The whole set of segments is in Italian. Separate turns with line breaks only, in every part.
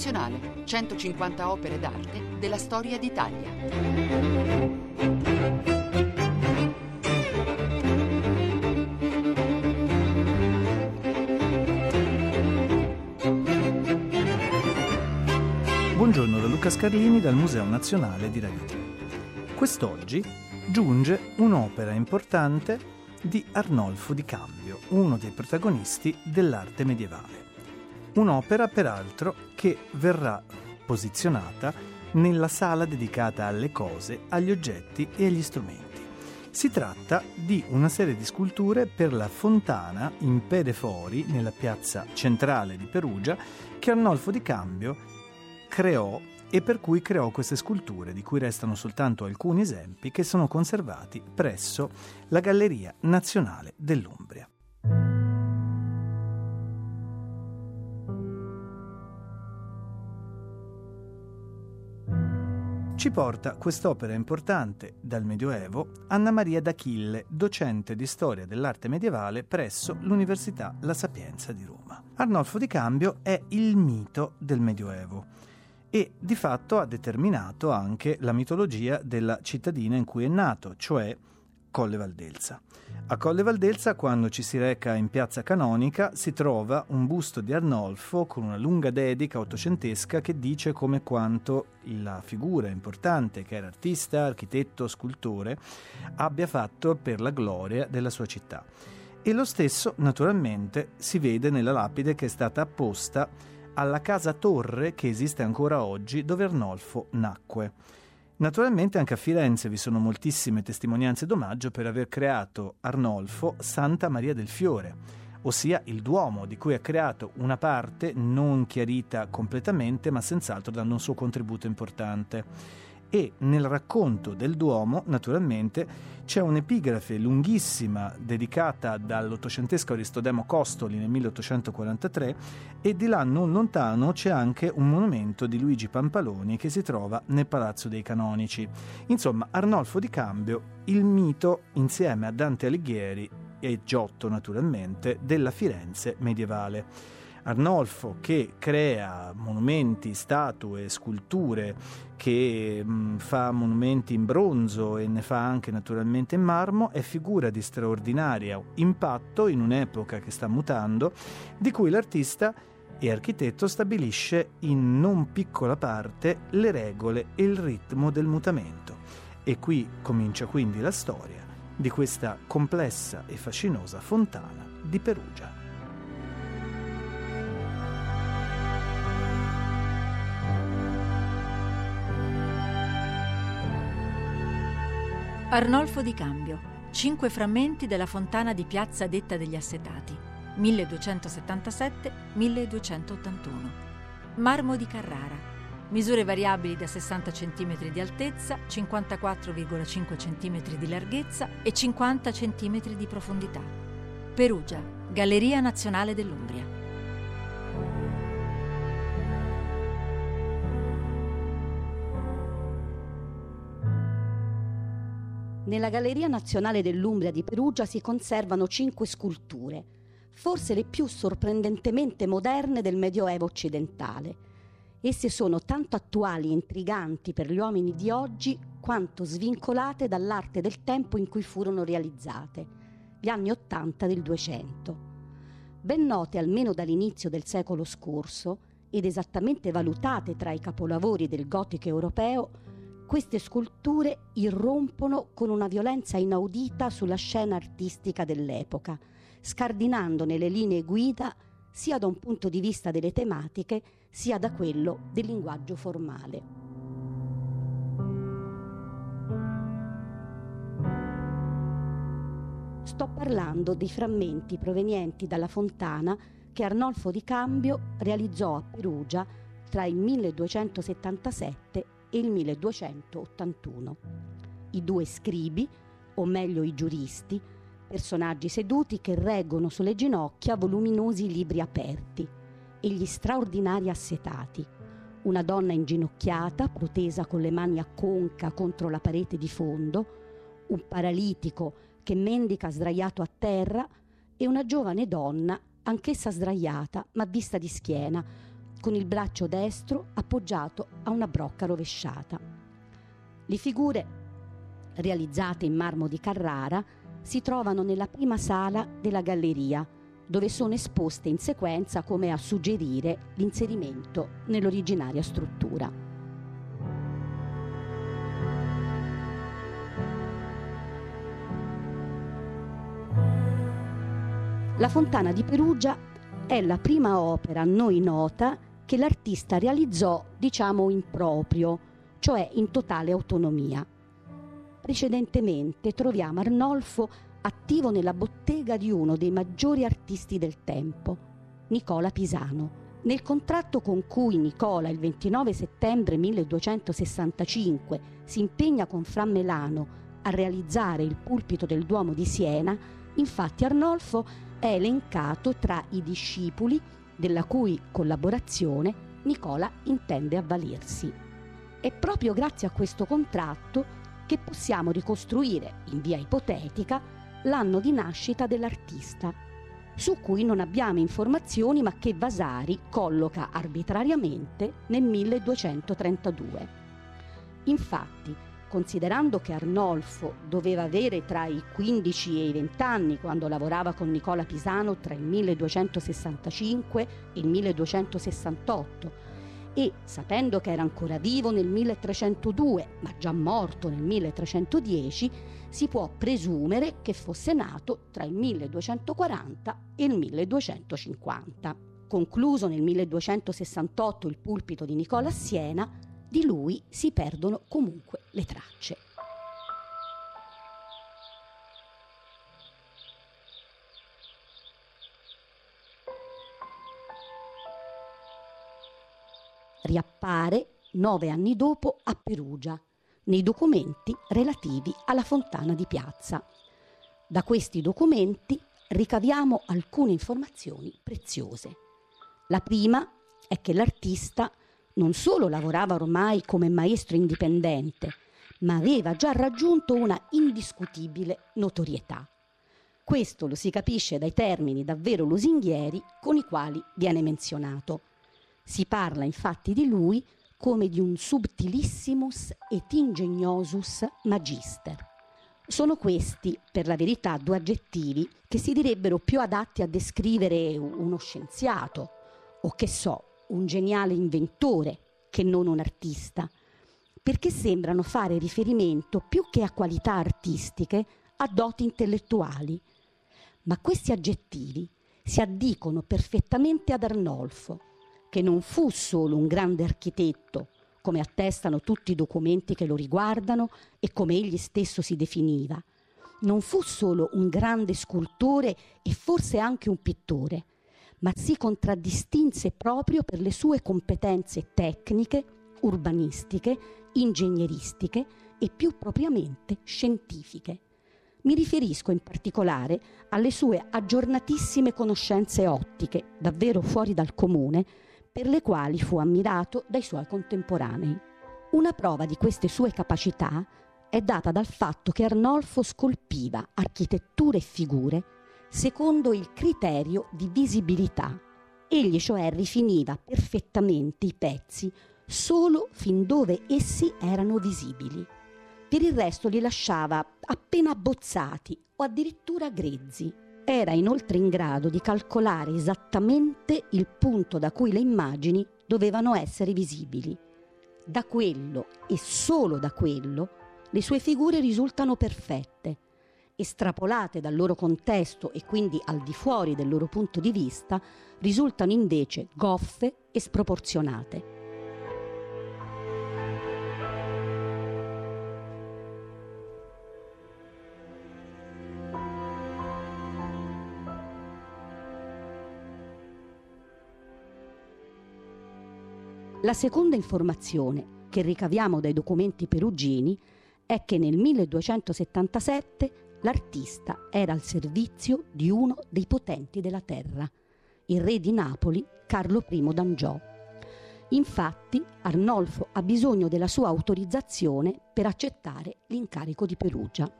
Nazionale, 150 opere d'arte della storia d'Italia.
Buongiorno da Luca Scarlini dal Museo Nazionale di Radio 3. Quest'oggi giunge un'opera importante di Arnolfo di Cambio, uno dei protagonisti dell'arte medievale. Un'opera, peraltro, che verrà posizionata nella sala dedicata alle cose, agli oggetti e agli strumenti. Si tratta di una serie di sculture per la fontana in Pedefori, nella piazza centrale di Perugia, che Arnolfo di Cambio creò e per cui creò queste sculture, di cui restano soltanto alcuni esempi che sono conservati presso la Galleria Nazionale dell'Umbria. Ci porta quest'opera importante dal Medioevo Anna Maria d'Achille, docente di storia dell'arte medievale presso l'Università La Sapienza di Roma. Arnolfo di Cambio è il mito del Medioevo e di fatto ha determinato anche la mitologia della cittadina in cui è nato, cioè Colle Valdelsa. A Colle Valdelsa, quando ci si reca in piazza Canonica, si trova un busto di Arnolfo con una lunga dedica ottocentesca che dice come quanto la figura importante, che era artista, architetto, scultore, abbia fatto per la gloria della sua città. E lo stesso, naturalmente, si vede nella lapide che è stata apposta alla casa torre che esiste ancora oggi dove Arnolfo nacque. Naturalmente anche a Firenze vi sono moltissime testimonianze d'omaggio per aver creato Arnolfo Santa Maria del Fiore, ossia il Duomo di cui ha creato una parte non chiarita completamente ma senz'altro dando un suo contributo importante e nel racconto del Duomo, naturalmente, c'è un'epigrafe lunghissima dedicata dall'ottocentesco Aristodemo Costoli nel 1843 e di là non lontano c'è anche un monumento di Luigi Pampaloni che si trova nel Palazzo dei Canonici. Insomma, Arnolfo di Cambio, il mito insieme a Dante Alighieri e Giotto naturalmente della Firenze medievale. Arnolfo che crea monumenti, statue, sculture, che mh, mm, fa monumenti in bronzo e ne fa anche naturalmente in marmo, è figura di straordinario impatto in un'epoca che sta mutando, di cui l'artista e architetto stabilisce in non piccola parte le regole e il ritmo del mutamento. E qui comincia quindi la storia di questa complessa e fascinosa fontana di Perugia.
Arnolfo di Cambio. Cinque frammenti della fontana di Piazza Detta degli Assetati. 1277-1281. Marmo di Carrara. Misure variabili da 60 cm di altezza, 54,5 cm di larghezza e 50 cm di profondità. Perugia, Galleria Nazionale dell'Umbria.
Nella Galleria Nazionale dell'Umbria di Perugia si conservano cinque sculture, forse le più sorprendentemente moderne del Medioevo occidentale. Esse sono tanto attuali e intriganti per gli uomini di oggi quanto svincolate dall'arte del tempo in cui furono realizzate, gli anni Ottanta del Duecento. Ben note almeno dall'inizio del secolo scorso ed esattamente valutate tra i capolavori del gotico europeo, queste sculture irrompono con una violenza inaudita sulla scena artistica dell'epoca, scardinandone le linee guida sia da un punto di vista delle tematiche sia da quello del linguaggio formale. Sto parlando dei frammenti provenienti dalla fontana che Arnolfo di Cambio realizzò a Perugia tra il 1277 e il 1281. I due scribi, o meglio i giuristi, personaggi seduti che reggono sulle ginocchia voluminosi libri aperti, e gli straordinari assetati, una donna inginocchiata, protesa con le mani a conca contro la parete di fondo, un paralitico che mendica sdraiato a terra e una giovane donna, anch'essa sdraiata ma vista di schiena, con il braccio destro appoggiato a una brocca rovesciata. Le figure, realizzate in marmo di Carrara, si trovano nella prima sala della galleria, dove sono esposte in sequenza come a suggerire l'inserimento nell'originaria struttura. La fontana di Perugia è la prima opera a noi nota che l'artista realizzò, diciamo, in proprio, cioè in totale autonomia. Precedentemente troviamo Arnolfo attivo nella bottega di uno dei maggiori artisti del tempo, Nicola Pisano. Nel contratto con cui Nicola il 29 settembre 1265 si impegna con Fra Melano a realizzare il pulpito del Duomo di Siena, infatti Arnolfo è elencato tra i discepoli della cui collaborazione Nicola intende avvalersi. È proprio grazie a questo contratto che possiamo ricostruire, in via ipotetica, l'anno di nascita dell'artista, su cui non abbiamo informazioni ma che Vasari colloca arbitrariamente nel 1232. Infatti, considerando che Arnolfo doveva avere tra i 15 e i 20 anni quando lavorava con Nicola Pisano tra il 1265 e il 1268, e sapendo che era ancora vivo nel 1302, ma già morto nel 1310, si può presumere che fosse nato tra il 1240 e il 1250. Concluso nel 1268 il pulpito di Nicola a Siena, di lui si perdono comunque le tracce. riappare nove anni dopo a Perugia, nei documenti relativi alla fontana di piazza. Da questi documenti ricaviamo alcune informazioni preziose. La prima è che l'artista non solo lavorava ormai come maestro indipendente, ma aveva già raggiunto una indiscutibile notorietà. Questo lo si capisce dai termini davvero lusinghieri con i quali viene menzionato. Si parla infatti di lui come di un subtilissimus et ingeniosus magister. Sono questi, per la verità, due aggettivi che si direbbero più adatti a descrivere uno scienziato o che so, un geniale inventore che non un artista, perché sembrano fare riferimento più che a qualità artistiche a doti intellettuali. Ma questi aggettivi si addicono perfettamente ad Arnolfo, che non fu solo un grande architetto, come attestano tutti i documenti che lo riguardano e come egli stesso si definiva. Non fu solo un grande scultore e forse anche un pittore, ma si contraddistinse proprio per le sue competenze tecniche, urbanistiche, ingegneristiche e più propriamente scientifiche. Mi riferisco in particolare alle sue aggiornatissime conoscenze ottiche, davvero fuori dal comune, per le quali fu ammirato dai suoi contemporanei. Una prova di queste sue capacità è data dal fatto che Arnolfo scolpiva architetture e figure secondo il criterio di visibilità. Egli cioè rifiniva perfettamente i pezzi solo fin dove essi erano visibili. Per il resto li lasciava appena abbozzati o addirittura grezzi. Era inoltre in grado di calcolare esattamente il punto da cui le immagini dovevano essere visibili. Da quello e solo da quello le sue figure risultano perfette. Estrapolate dal loro contesto e quindi al di fuori del loro punto di vista, risultano invece goffe e sproporzionate. La seconda informazione che ricaviamo dai documenti perugini è che nel 1277 l'artista era al servizio di uno dei potenti della terra, il re di Napoli Carlo I d'Angiò. Infatti Arnolfo ha bisogno della sua autorizzazione per accettare l'incarico di Perugia.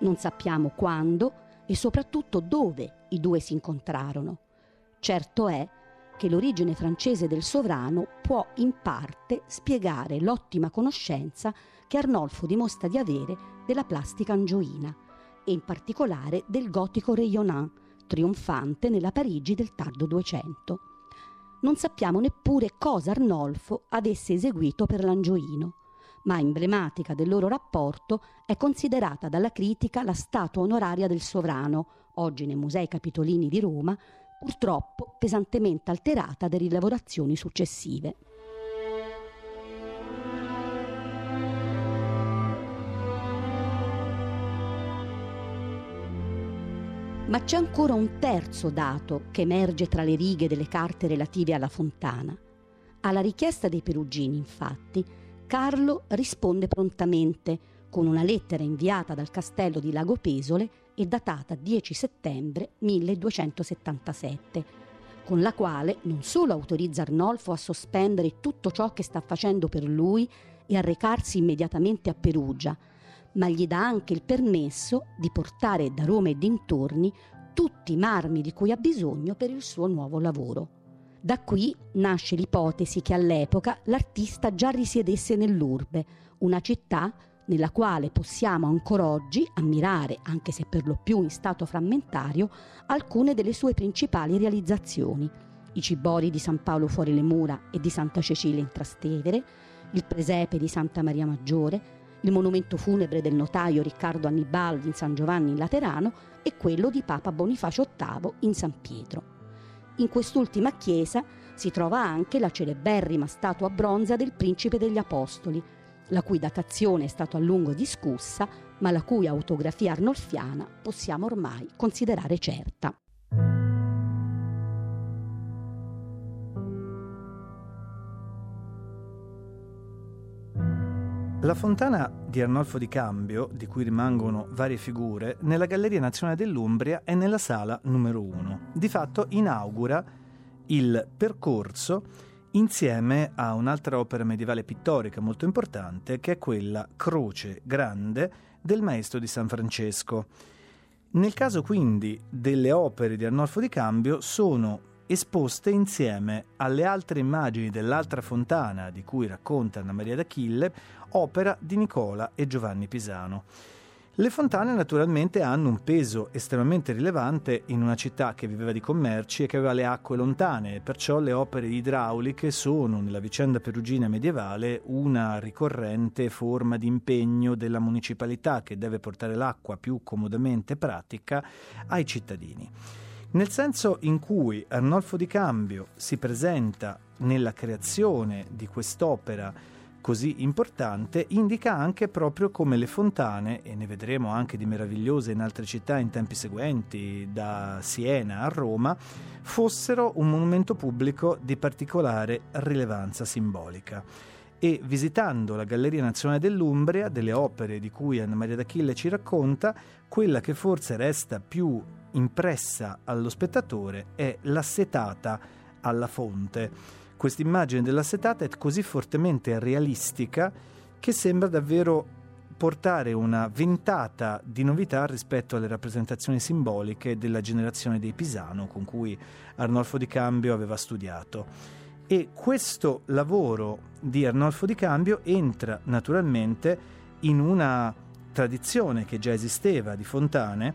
Non sappiamo quando e soprattutto dove i due si incontrarono. Certo è che l'origine francese del sovrano può in parte spiegare l'ottima conoscenza che Arnolfo dimostra di avere della plastica angioina e in particolare del gotico rayonnant, trionfante nella Parigi del tardo 200. Non sappiamo neppure cosa Arnolfo avesse eseguito per l'angioino, ma emblematica del loro rapporto è considerata dalla critica la statua onoraria del sovrano, oggi nei Musei Capitolini di Roma, purtroppo pesantemente alterata da rilevorazioni successive. Ma c'è ancora un terzo dato che emerge tra le righe delle carte relative alla fontana. Alla richiesta dei perugini, infatti, Carlo risponde prontamente con una lettera inviata dal castello di Lago Pesole e datata 10 settembre 1277, con la quale non solo autorizza Arnolfo a sospendere tutto ciò che sta facendo per lui e a recarsi immediatamente a Perugia, ma gli dà anche il permesso di portare da Roma e dintorni tutti i marmi di cui ha bisogno per il suo nuovo lavoro. Da qui nasce l'ipotesi che all'epoca l'artista già risiedesse nell'Urbe, una città nella quale possiamo ancora oggi ammirare, anche se per lo più in stato frammentario, alcune delle sue principali realizzazioni. I cibori di San Paolo fuori le mura e di Santa Cecilia in Trastevere, il presepe di Santa Maria Maggiore, il monumento funebre del notaio Riccardo Annibaldi in San Giovanni in Laterano e quello di Papa Bonifacio VIII in San Pietro. In quest'ultima chiesa si trova anche la celeberrima statua bronza del Principe degli Apostoli, la cui datazione è stata a lungo discussa, ma la cui autografia arnolfiana possiamo ormai considerare certa.
La fontana di Arnolfo di Cambio, di cui rimangono varie figure, nella Galleria Nazionale dell'Umbria è nella sala numero 1. Di fatto inaugura il percorso insieme a un'altra opera medievale pittorica molto importante che è quella Croce Grande del Maestro di San Francesco. Nel caso quindi delle opere di Arnolfo di Cambio sono esposte insieme alle altre immagini dell'altra fontana di cui racconta Anna Maria d'Achille, opera di Nicola e Giovanni Pisano. Le fontane naturalmente hanno un peso estremamente rilevante in una città che viveva di commerci e che aveva le acque lontane, perciò le opere idrauliche sono nella vicenda perugina medievale una ricorrente forma di impegno della municipalità che deve portare l'acqua più comodamente pratica ai cittadini. Nel senso in cui Arnolfo di Cambio si presenta nella creazione di quest'opera così importante indica anche proprio come le fontane, e ne vedremo anche di meravigliose in altre città in tempi seguenti, da Siena a Roma, fossero un monumento pubblico di particolare rilevanza simbolica. E visitando la Galleria Nazionale dell'Umbria, delle opere di cui Anna Maria d'Achille ci racconta, quella che forse resta più impressa allo spettatore è l'assetata alla fonte questa immagine dell'assetata è così fortemente realistica che sembra davvero portare una ventata di novità rispetto alle rappresentazioni simboliche della generazione dei Pisano con cui Arnolfo di Cambio aveva studiato. E questo lavoro di Arnolfo di Cambio entra naturalmente in una tradizione che già esisteva di fontane,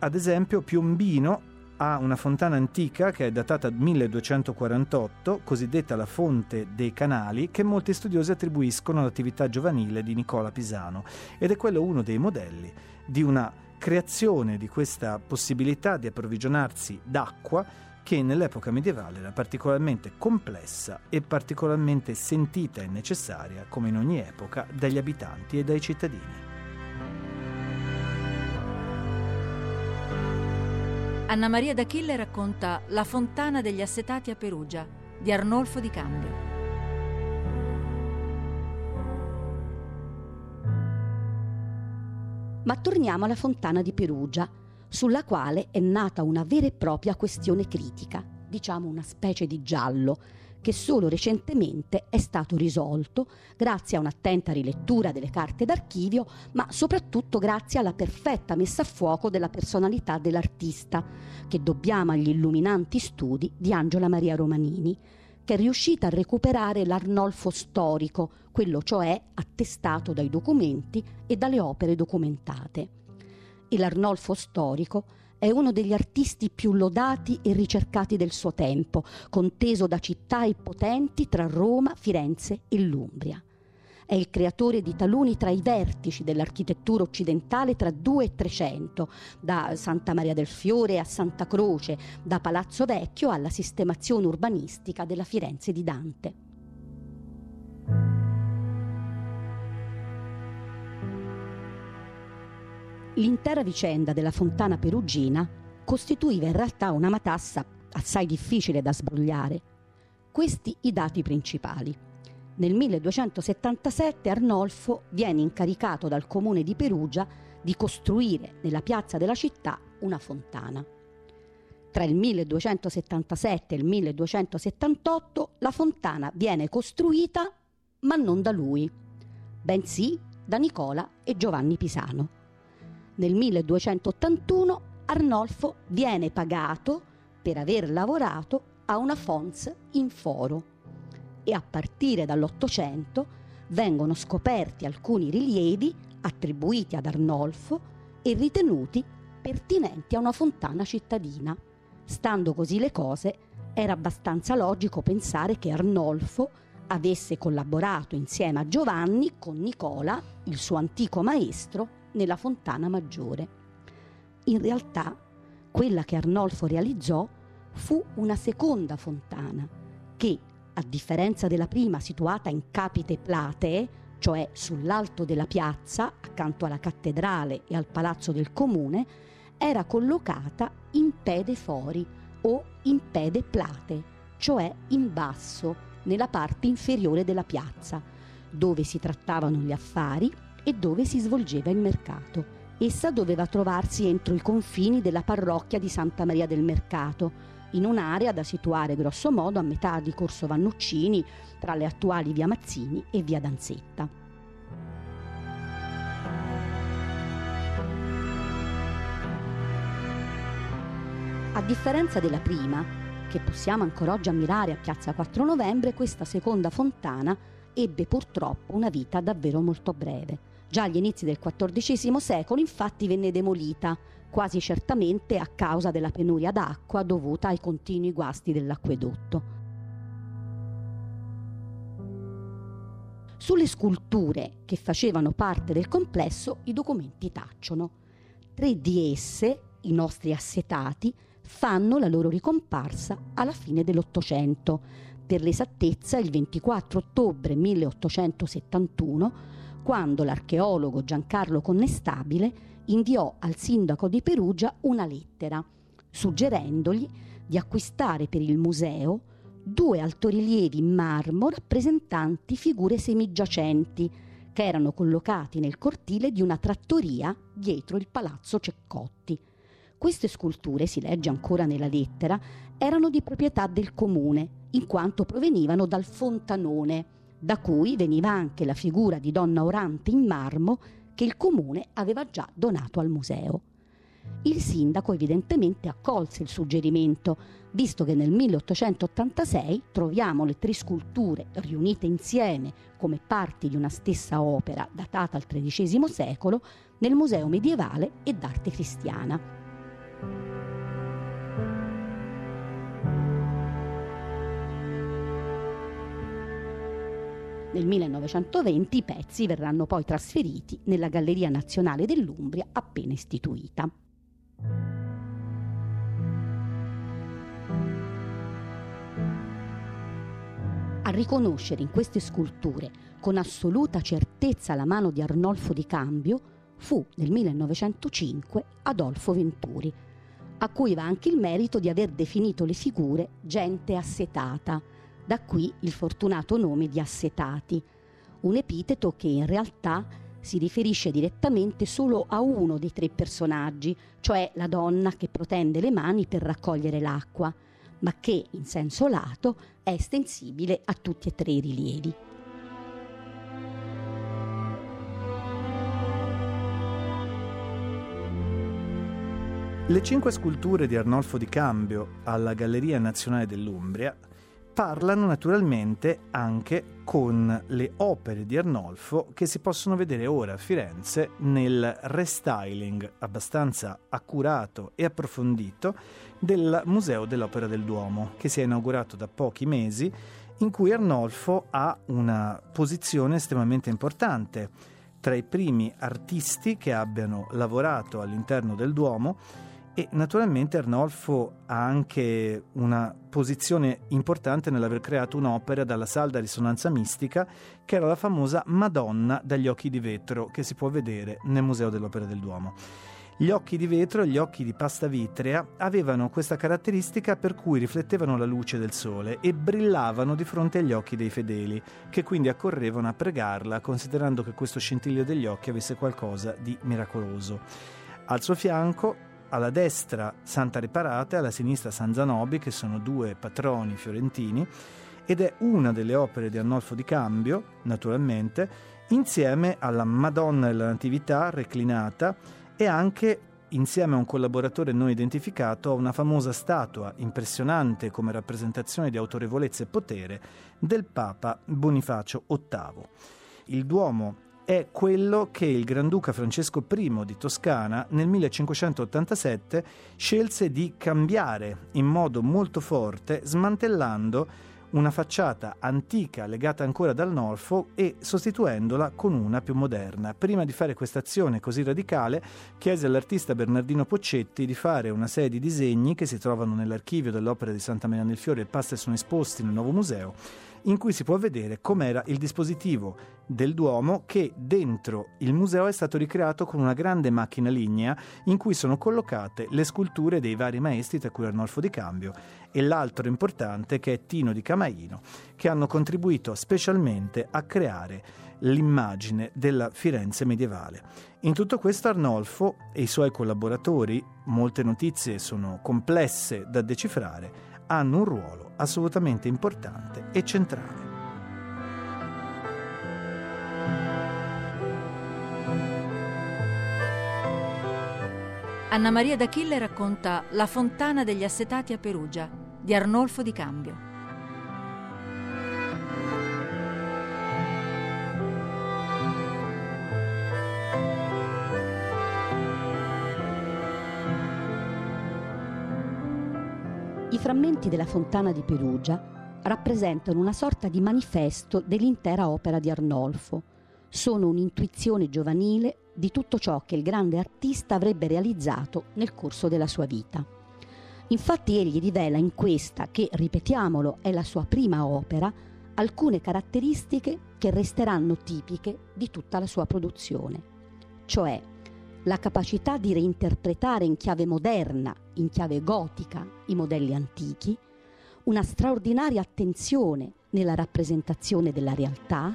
ad esempio Piombino ha una fontana antica che è datata 1248, cosiddetta la Fonte dei Canali, che molti studiosi attribuiscono all'attività giovanile di Nicola Pisano ed è quello uno dei modelli di una creazione di questa possibilità di approvvigionarsi d'acqua che nell'epoca medievale era particolarmente complessa e particolarmente sentita e necessaria, come in ogni epoca, dagli abitanti e dai cittadini.
Anna Maria d'Achille racconta La fontana degli assetati a Perugia di Arnolfo di Cambio.
Ma torniamo alla fontana di Perugia, sulla quale è nata una vera e propria questione critica, diciamo una specie di giallo, che solo recentemente è stato risolto grazie a un'attenta rilettura delle carte d'archivio, ma soprattutto grazie alla perfetta messa a fuoco della personalità dell'artista, che dobbiamo agli illuminanti studi di Angela Maria Romanini, che è riuscita a recuperare l'Arnolfo storico, quello cioè attestato dai documenti e dalle opere documentate. E l'Arnolfo storico è uno degli artisti più lodati e ricercati del suo tempo, conteso da città e potenti tra Roma, Firenze e l'Umbria. È il creatore di taluni tra i vertici dell'architettura occidentale tra 2 e 300, da Santa Maria del Fiore a Santa Croce, da Palazzo Vecchio alla sistemazione urbanistica della Firenze di Dante. L'intera vicenda della fontana perugina costituiva in realtà una matassa assai difficile da sbrogliare. Questi i dati principali. Nel 1277 Arnolfo viene incaricato dal comune di Perugia di costruire nella piazza della città una fontana. Tra il 1277 e il 1278 la fontana viene costruita ma non da lui, bensì da Nicola e Giovanni Pisano nel 1281 Arnolfo viene pagato per aver lavorato a una fons in foro e a partire dall'Ottocento vengono scoperti alcuni rilievi attribuiti ad Arnolfo e ritenuti pertinenti a una fontana cittadina. Stando così le cose, era abbastanza logico pensare che Arnolfo avesse collaborato insieme a Giovanni con Nicola, il suo antico maestro, nella fontana maggiore. In realtà, quella che Arnolfo realizzò fu una seconda fontana che, a differenza della prima situata in capite platee, cioè sull'alto della piazza, accanto alla cattedrale e al palazzo del comune, era collocata in pede fori o in pede plate, cioè in basso, nella parte inferiore della piazza, dove si trattavano gli affari e dove si svolgeva il mercato. Essa doveva trovarsi entro i confini della parrocchia di Santa Maria del Mercato, in un'area da situare grosso modo a metà di Corso Vannuccini, tra le attuali via Mazzini e via Danzetta. A differenza della prima, che possiamo ancora oggi ammirare a Piazza 4 Novembre, questa seconda fontana ebbe purtroppo una vita davvero molto breve. Già agli inizi del XIV secolo infatti venne demolita, quasi certamente a causa della penuria d'acqua dovuta ai continui guasti dell'acquedotto. Sulle sculture che facevano parte del complesso i documenti tacciono. Tre di esse, i nostri assetati, fanno la loro ricomparsa alla fine dell'Ottocento, per l'esattezza il 24 ottobre 1871 quando l'archeologo Giancarlo Connestabile inviò al sindaco di Perugia una lettera, suggerendogli di acquistare per il museo due altorilievi in marmo rappresentanti figure semigiacenti che erano collocati nel cortile di una trattoria dietro il palazzo Ceccotti. Queste sculture, si legge ancora nella lettera, erano di proprietà del comune, in quanto provenivano dal Fontanone, da cui veniva anche la figura di donna orante in marmo che il comune aveva già donato al museo. Il sindaco evidentemente accolse il suggerimento, visto che nel 1886 troviamo le tre sculture riunite insieme come parti di una stessa opera datata al XIII secolo nel Museo medievale e d'arte cristiana. Nel 1920 i pezzi verranno poi trasferiti nella Galleria Nazionale dell'Umbria appena istituita. A riconoscere in queste sculture con assoluta certezza la mano di Arnolfo di Cambio fu nel 1905 Adolfo Venturi, a cui va anche il merito di aver definito le figure gente assetata, da qui il fortunato nome di assetati, un epiteto che in realtà si riferisce direttamente solo a uno dei tre personaggi, cioè la donna che protende le mani per raccogliere l'acqua, ma che in senso lato è estensibile a tutti e tre i rilievi.
Le cinque sculture di Arnolfo di Cambio alla Galleria Nazionale dell'Umbria parlano naturalmente anche con le opere di Arnolfo che si possono vedere ora a Firenze nel restyling abbastanza accurato e approfondito del Museo dell'Opera del Duomo, che si è inaugurato da pochi mesi, in cui Arnolfo ha una posizione estremamente importante. Tra i primi artisti che abbiano lavorato all'interno del Duomo e naturalmente Arnolfo ha anche una posizione importante nell'aver creato un'opera dalla salda risonanza mistica che era la famosa Madonna dagli occhi di vetro che si può vedere nel Museo dell'Opera del Duomo. Gli occhi di vetro, gli occhi di pasta vitrea, avevano questa caratteristica per cui riflettevano la luce del sole e brillavano di fronte agli occhi dei fedeli, che quindi accorrevano a pregarla, considerando che questo scintillio degli occhi avesse qualcosa di miracoloso. Al suo fianco alla destra Santa Riparata e alla sinistra San Zanobi, che sono due patroni fiorentini, ed è una delle opere di Arnolfo di Cambio, naturalmente, insieme alla Madonna della Natività reclinata e anche insieme a un collaboratore non identificato a una famosa statua impressionante come rappresentazione di autorevolezza e potere del Papa Bonifacio VIII. Il Duomo è quello che il Granduca Francesco I di Toscana nel 1587 scelse di cambiare in modo molto forte, smantellando una facciata antica legata ancora dal Norfolk e sostituendola con una più moderna. Prima di fare questa azione così radicale, chiese all'artista Bernardino Poccetti di fare una serie di disegni che si trovano nell'archivio dell'opera di Santa Maria nel Fiore e passa e sono esposti nel nuovo museo in cui si può vedere com'era il dispositivo del Duomo che dentro il museo è stato ricreato con una grande macchina lignea in cui sono collocate le sculture dei vari maestri tra cui Arnolfo di Cambio e l'altro importante che è Tino di Camaino che hanno contribuito specialmente a creare l'immagine della Firenze medievale. In tutto questo Arnolfo e i suoi collaboratori, molte notizie sono complesse da decifrare, hanno un ruolo assolutamente importante e centrale.
Anna Maria d'Achille racconta La fontana degli assetati a Perugia di Arnolfo di Cambio.
Frammenti della fontana di Perugia rappresentano una sorta di manifesto dell'intera opera di Arnolfo. Sono un'intuizione giovanile di tutto ciò che il grande artista avrebbe realizzato nel corso della sua vita. Infatti egli rivela in questa, che ripetiamolo è la sua prima opera, alcune caratteristiche che resteranno tipiche di tutta la sua produzione, cioè la capacità di reinterpretare in chiave moderna, in chiave gotica, i modelli antichi, una straordinaria attenzione nella rappresentazione della realtà,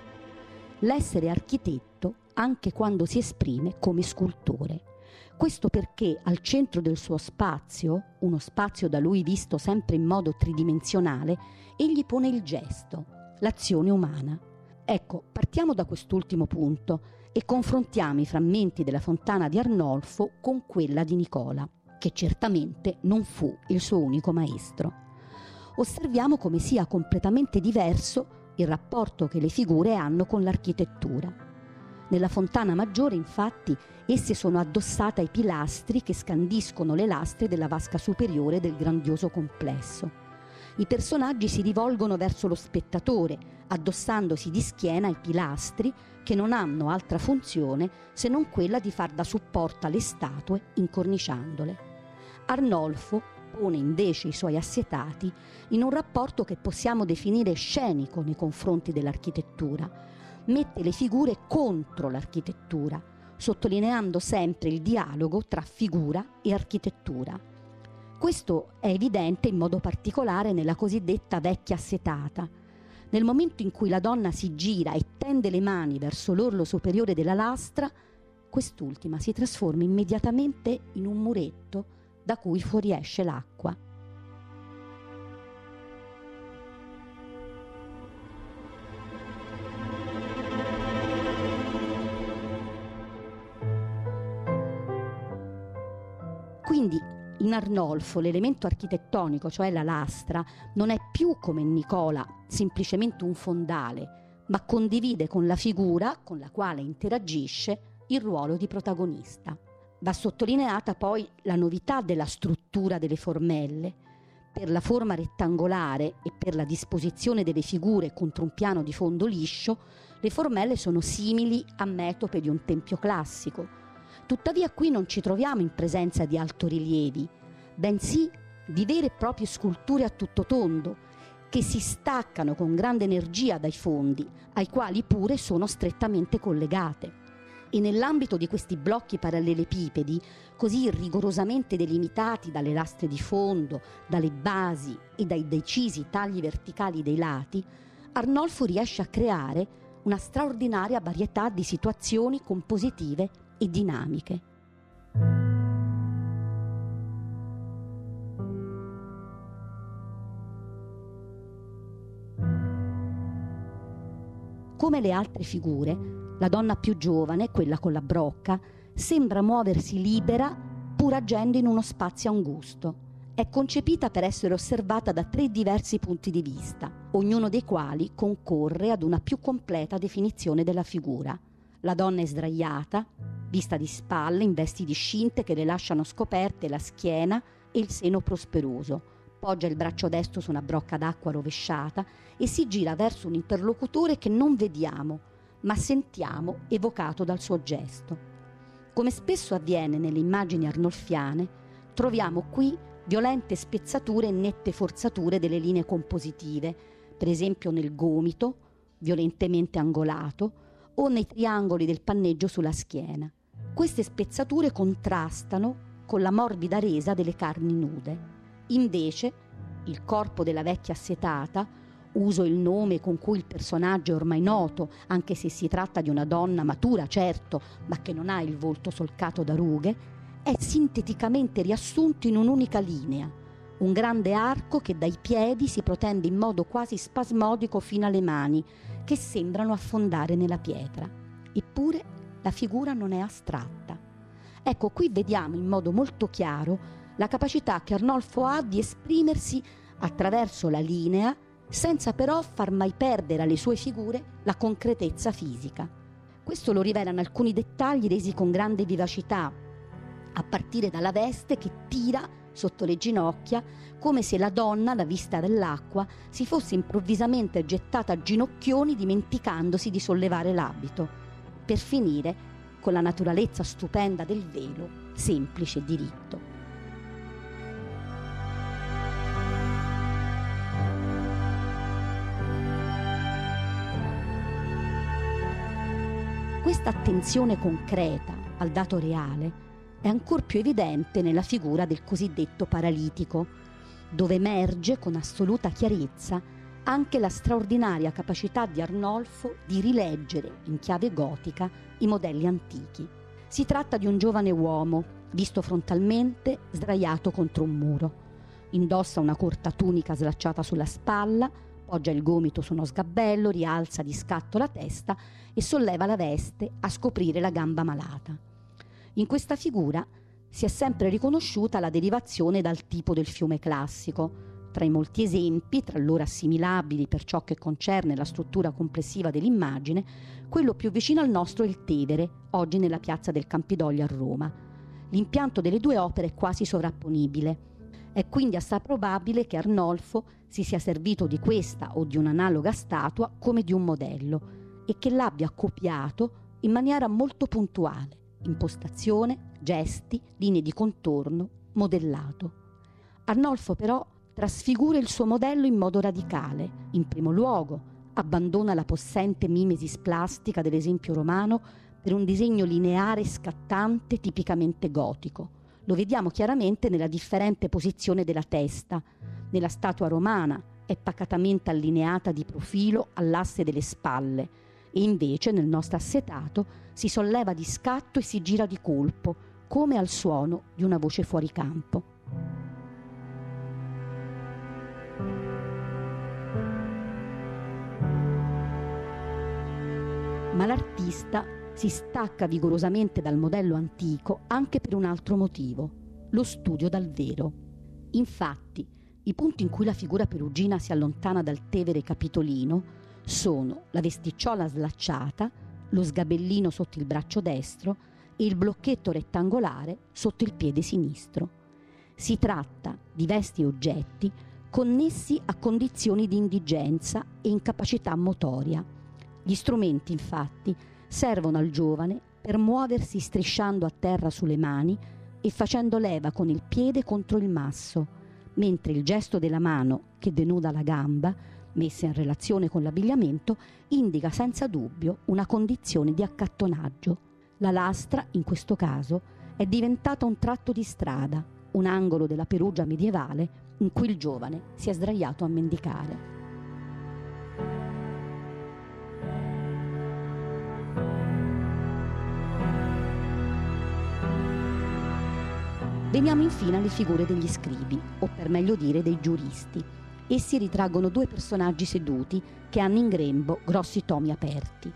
l'essere architetto anche quando si esprime come scultore. Questo perché al centro del suo spazio, uno spazio da lui visto sempre in modo tridimensionale, egli pone il gesto, l'azione umana. Ecco, partiamo da quest'ultimo punto e confrontiamo i frammenti della fontana di Arnolfo con quella di Nicola, che certamente non fu il suo unico maestro. Osserviamo come sia completamente diverso il rapporto che le figure hanno con l'architettura. Nella fontana maggiore, infatti, esse sono addossate ai pilastri che scandiscono le lastre della vasca superiore del grandioso complesso. I personaggi si rivolgono verso lo spettatore, addossandosi di schiena ai pilastri che non hanno altra funzione se non quella di far da supporto alle statue incorniciandole. Arnolfo pone invece i suoi assetati in un rapporto che possiamo definire scenico nei confronti dell'architettura. Mette le figure contro l'architettura, sottolineando sempre il dialogo tra figura e architettura. Questo è evidente in modo particolare nella cosiddetta vecchia assetata, nel momento in cui la donna si gira e tende le mani verso l'orlo superiore della lastra, quest'ultima si trasforma immediatamente in un muretto da cui fuoriesce l'acqua. In Arnolfo l'elemento architettonico, cioè la lastra, non è più come Nicola semplicemente un fondale, ma condivide con la figura con la quale interagisce il ruolo di protagonista. Va sottolineata poi la novità della struttura delle formelle. Per la forma rettangolare e per la disposizione delle figure contro un piano di fondo liscio, le formelle sono simili a metope di un tempio classico. Tuttavia qui non ci troviamo in presenza di altorilievi, bensì di vere e proprie sculture a tutto tondo, che si staccano con grande energia dai fondi, ai quali pure sono strettamente collegate. E nell'ambito di questi blocchi parallelepipedi, così rigorosamente delimitati dalle lastre di fondo, dalle basi e dai decisi tagli verticali dei lati, Arnolfo riesce a creare una straordinaria varietà di situazioni compositive e dinamiche. Come le altre figure, la donna più giovane, quella con la brocca, sembra muoversi libera pur agendo in uno spazio angusto. È concepita per essere osservata da tre diversi punti di vista, ognuno dei quali concorre ad una più completa definizione della figura. La donna è sdraiata, vista di spalle, in vesti discinte che le lasciano scoperte la schiena e il seno prosperoso. Poggia il braccio destro su una brocca d'acqua rovesciata e si gira verso un interlocutore che non vediamo, ma sentiamo evocato dal suo gesto. Come spesso avviene nelle immagini arnolfiane, troviamo qui violente spezzature e nette forzature delle linee compositive, per esempio nel gomito, violentemente angolato, o nei triangoli del panneggio sulla schiena. Queste spezzature contrastano con la morbida resa delle carni nude. Invece, il corpo della vecchia assetata uso il nome con cui il personaggio è ormai noto, anche se si tratta di una donna matura, certo, ma che non ha il volto solcato da rughe, è sinteticamente riassunto in un'unica linea, un grande arco che dai piedi si protende in modo quasi spasmodico fino alle mani, che sembrano affondare nella pietra. Eppure la figura non è astratta. Ecco, qui vediamo in modo molto chiaro la capacità che Arnolfo ha di esprimersi attraverso la linea senza però far mai perdere alle sue figure la concretezza fisica. Questo lo rivelano alcuni dettagli resi con grande vivacità, a partire dalla veste che tira sotto le ginocchia, come se la donna, alla vista dell'acqua, si fosse improvvisamente gettata a ginocchioni dimenticandosi di sollevare l'abito, per finire con la naturalezza stupenda del velo, semplice e diritto. Questa attenzione concreta al dato reale è ancora più evidente nella figura del cosiddetto paralitico, dove emerge con assoluta chiarezza anche la straordinaria capacità di Arnolfo di rileggere in chiave gotica i modelli antichi. Si tratta di un giovane uomo, visto frontalmente, sdraiato contro un muro. Indossa una corta tunica slacciata sulla spalla, poggia il gomito su uno sgabello, rialza di scatto la testa e solleva la veste a scoprire la gamba malata. In questa figura si è sempre riconosciuta la derivazione dal tipo del fiume classico. Tra i molti esempi, tra loro assimilabili per ciò che concerne la struttura complessiva dell'immagine, quello più vicino al nostro è il Tevere, oggi nella piazza del Campidoglio a Roma. L'impianto delle due opere è quasi sovrapponibile è quindi assai probabile che Arnolfo si sia servito di questa o di un'analoga statua come di un modello e che l'abbia copiato in maniera molto puntuale, impostazione, gesti, linee di contorno, modellato. Arnolfo però trasfigura il suo modello in modo radicale. In primo luogo, abbandona la possente mimesis plastica dell'esempio romano per un disegno lineare scattante tipicamente gotico lo vediamo chiaramente nella differente posizione della testa. Nella statua romana è pacatamente allineata di profilo all'asse delle spalle e invece nel nostro assetato si solleva di scatto e si gira di colpo, come al suono di una voce fuori campo. Ma l'artista si stacca vigorosamente dal modello antico anche per un altro motivo. lo studio dal vero. Infatti, i punti in cui la figura perugina si allontana dal Tevere capitolino sono la vesticciola slacciata, lo sgabellino sotto il braccio destro e il blocchetto rettangolare sotto il piede sinistro. Si tratta di vesti e oggetti connessi a condizioni di indigenza e incapacità motoria. Gli strumenti, infatti, servono al giovane per muoversi strisciando a terra sulle mani e facendo leva con il piede contro il masso, mentre il gesto della mano che denuda la gamba, messa in relazione con l'abbigliamento, indica senza dubbio una condizione di accattonaggio. La lastra, in questo caso, è diventata un tratto di strada, un angolo della Perugia medievale in cui il giovane si è sdraiato a mendicare. Veniamo infine alle figure degli scribi, o per meglio dire dei giuristi. Essi ritraggono due personaggi seduti che hanno in grembo grossi tomi aperti.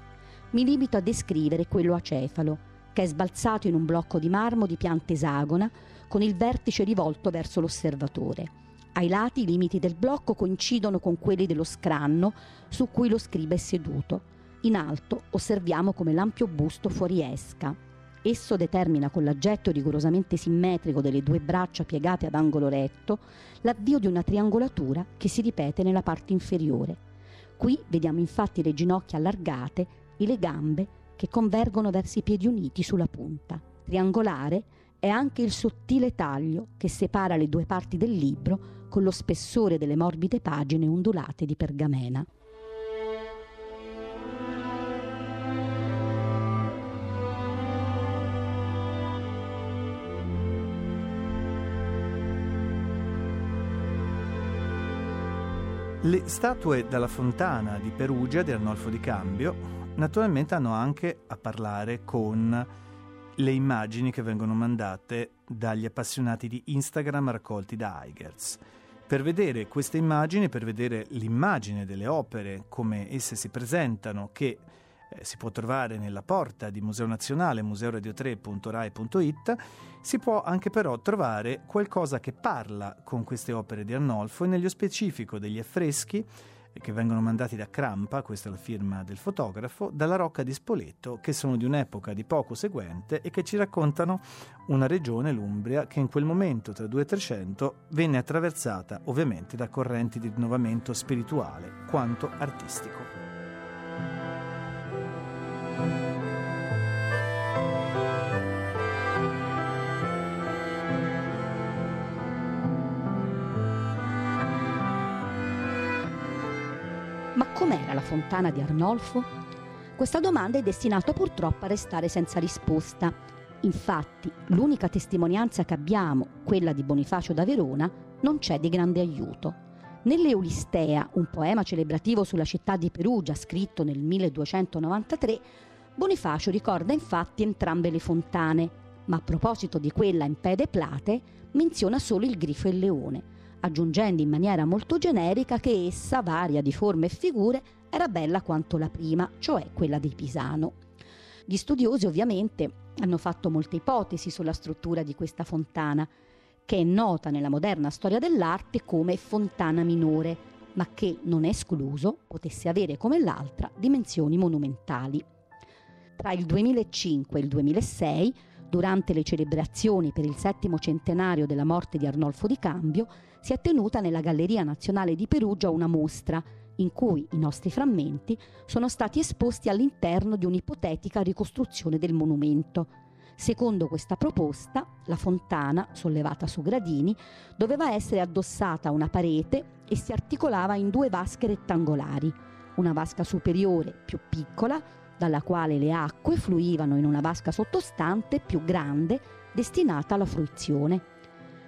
Mi limito a descrivere quello acefalo, che è sbalzato in un blocco di marmo di pianta esagona, con il vertice rivolto verso l'osservatore. Ai lati i limiti del blocco coincidono con quelli dello scranno su cui lo scriba è seduto. In alto osserviamo come l'ampio busto fuoriesca, Esso determina con l'aggetto rigorosamente simmetrico delle due braccia piegate ad angolo retto l'avvio di una triangolatura che si ripete nella parte inferiore. Qui vediamo infatti le ginocchia allargate e le gambe che convergono verso i piedi uniti sulla punta. Triangolare è anche il sottile taglio che separa le due parti del libro con lo spessore delle morbide pagine ondulate di pergamena.
Le statue dalla fontana di Perugia di Arnolfo di Cambio naturalmente hanno anche a parlare con le immagini che vengono mandate dagli appassionati di Instagram raccolti da Eigerz. Per vedere queste immagini, per vedere l'immagine delle opere, come esse si presentano, che eh, si può trovare nella porta di Museo Nazionale museoradio3.rai.it, si può anche però trovare qualcosa che parla con queste opere di Arnolfo e nello specifico degli affreschi eh, che vengono mandati da Crampa, questa è la firma del fotografo, dalla Rocca di Spoleto, che sono di un'epoca di poco seguente e che ci raccontano una regione, l'Umbria, che in quel momento, tra 2 e 300, venne attraversata ovviamente da correnti di rinnovamento spirituale quanto artistico.
La fontana di Arnolfo? Questa domanda è destinata purtroppo a restare senza risposta. Infatti, l'unica testimonianza che abbiamo, quella di Bonifacio da Verona, non c'è di grande aiuto. Nell'Eulistea, un poema celebrativo sulla città di Perugia scritto nel 1293, Bonifacio ricorda infatti entrambe le fontane, ma a proposito di quella in Pede Plate menziona solo il grifo e il leone, aggiungendo in maniera molto generica che essa, varia di forme e figure, era bella quanto la prima, cioè quella dei Pisano. Gli studiosi ovviamente hanno fatto molte ipotesi sulla struttura di questa fontana, che è nota nella moderna storia dell'arte come fontana minore, ma che non è escluso potesse avere come l'altra dimensioni monumentali. Tra il 2005 e il 2006, durante le celebrazioni per il settimo centenario della morte di Arnolfo di Cambio, si è tenuta nella Galleria Nazionale di Perugia una mostra in cui i nostri frammenti sono stati esposti all'interno di un'ipotetica ricostruzione del monumento. Secondo questa proposta, la fontana, sollevata su gradini, doveva essere addossata a una parete e si articolava in due vasche rettangolari, una vasca superiore più piccola, dalla quale le acque fluivano in una vasca sottostante più grande, destinata alla fruizione.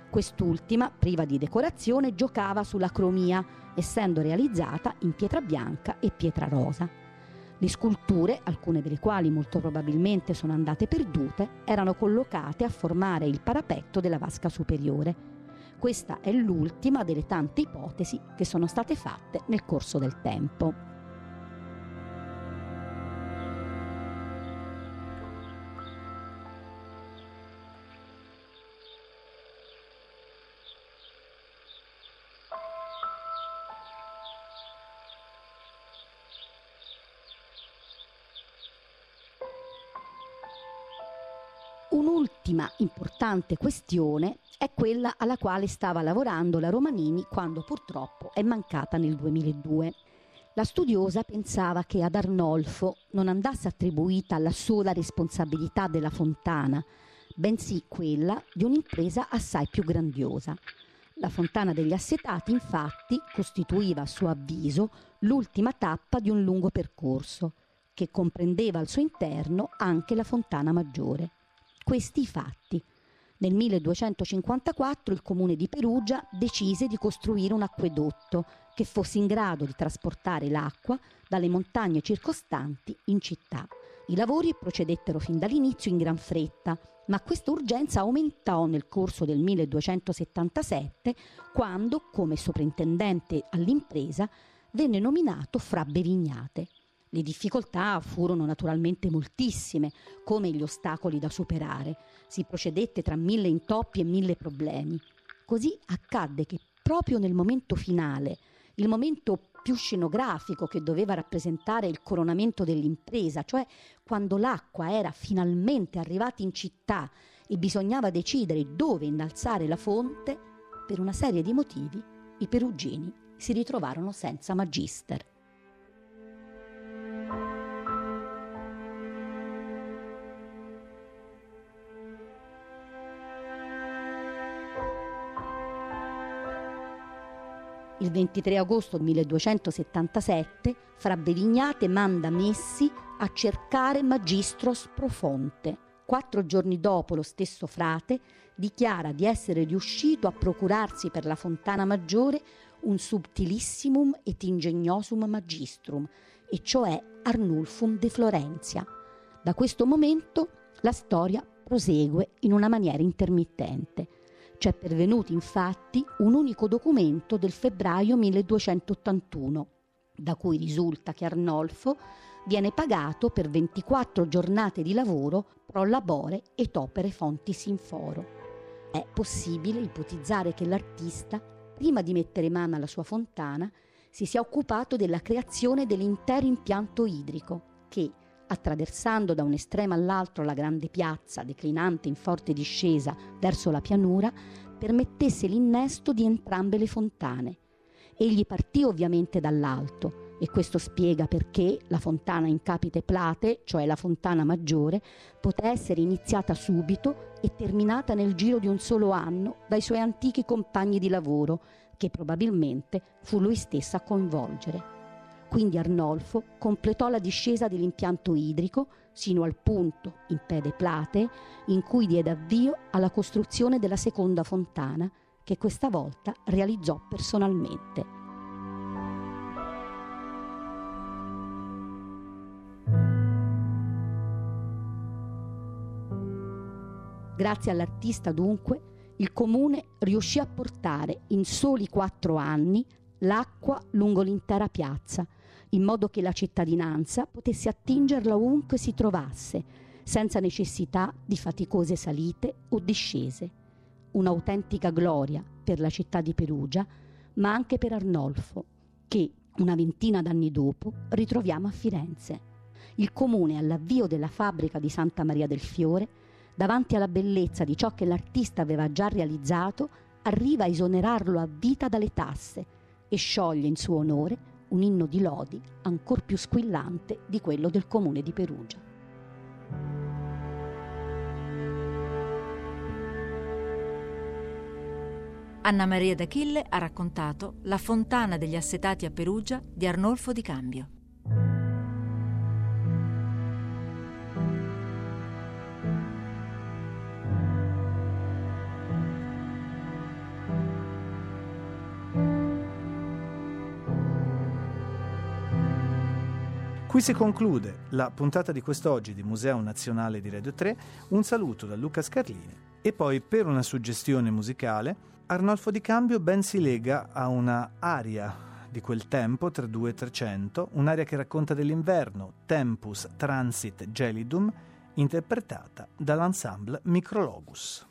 Quest'ultima, priva di decorazione, giocava sulla cromia, essendo realizzata in pietra bianca e pietra rosa. Le sculture, alcune delle quali molto probabilmente sono andate perdute, erano collocate a formare il parapetto della vasca superiore. Questa è l'ultima delle tante ipotesi che sono state fatte nel corso del tempo. Un'ultima importante questione è quella alla quale stava lavorando la Romanini quando purtroppo è mancata nel 2002. La studiosa pensava che ad Arnolfo non andasse attribuita la sola responsabilità della fontana, bensì quella di un'impresa assai più grandiosa. La fontana degli Assetati, infatti, costituiva a suo avviso l'ultima tappa di un lungo percorso, che comprendeva al suo interno anche la fontana maggiore. Questi fatti. Nel 1254 il comune di Perugia decise di costruire un acquedotto che fosse in grado di trasportare l'acqua dalle montagne circostanti in città. I lavori procedettero fin dall'inizio in gran fretta, ma questa urgenza aumentò nel corso del 1277 quando, come soprintendente all'impresa, venne nominato Fra Bevignate. Le difficoltà furono naturalmente moltissime, come gli ostacoli da superare. Si procedette tra mille intoppi e mille problemi. Così accadde che proprio nel momento finale, il momento più scenografico che doveva rappresentare il coronamento dell'impresa, cioè quando l'acqua era finalmente arrivata in città e bisognava decidere dove innalzare la fonte, per una serie di motivi i perugini si ritrovarono senza magister. Il 23 agosto 1277 Fra Bevignate manda Messi a cercare Magistros Profonte. Quattro giorni dopo lo stesso frate dichiara di essere riuscito a procurarsi per la fontana maggiore un subtilissimum et ingeniosum magistrum, e cioè Arnulfum de Florentia. Da questo momento la storia prosegue in una maniera intermittente. C'è pervenuto infatti un unico documento del febbraio 1281, da cui risulta che Arnolfo viene pagato per 24 giornate di lavoro pro labore et opere fontis in foro. È possibile ipotizzare che l'artista, prima di mettere mano alla sua fontana, si sia occupato della creazione dell'intero impianto idrico che, attraversando da un estremo all'altro la grande piazza declinante in forte discesa verso la pianura, permettesse l'innesto di entrambe le fontane. Egli partì ovviamente dall'alto e questo spiega perché la fontana in capite plate, cioè la fontana maggiore, poté essere iniziata subito e terminata nel giro di un solo anno dai suoi antichi compagni di lavoro, che probabilmente fu lui stesso a coinvolgere. Quindi Arnolfo completò la discesa dell'impianto idrico sino al punto, in pede plate, in cui diede avvio alla costruzione della seconda fontana, che questa volta realizzò personalmente. Grazie all'artista dunque, il comune riuscì a portare in soli quattro anni l'acqua lungo l'intera piazza, in modo che la cittadinanza potesse attingerla ovunque si trovasse, senza necessità di faticose salite o discese. Un'autentica gloria per la città di Perugia, ma anche per Arnolfo, che una ventina d'anni dopo ritroviamo a Firenze. Il comune, all'avvio della fabbrica di Santa Maria del Fiore, davanti alla bellezza di ciò che l'artista aveva già realizzato, arriva a esonerarlo a vita dalle tasse e scioglie in suo onore un inno di lodi ancor più squillante di quello del comune di Perugia.
Anna Maria d'Achille ha raccontato La fontana degli assetati a Perugia di Arnolfo di Cambio.
Qui si conclude la puntata di quest'oggi di Museo Nazionale di Radio 3. Un saluto da Luca Scarlini e poi per una suggestione musicale Arnolfo Di Cambio ben si lega a una aria di quel tempo tra 2 e 300, un'aria che racconta dell'inverno, Tempus Transit Gelidum, interpretata dall'ensemble Micrologus.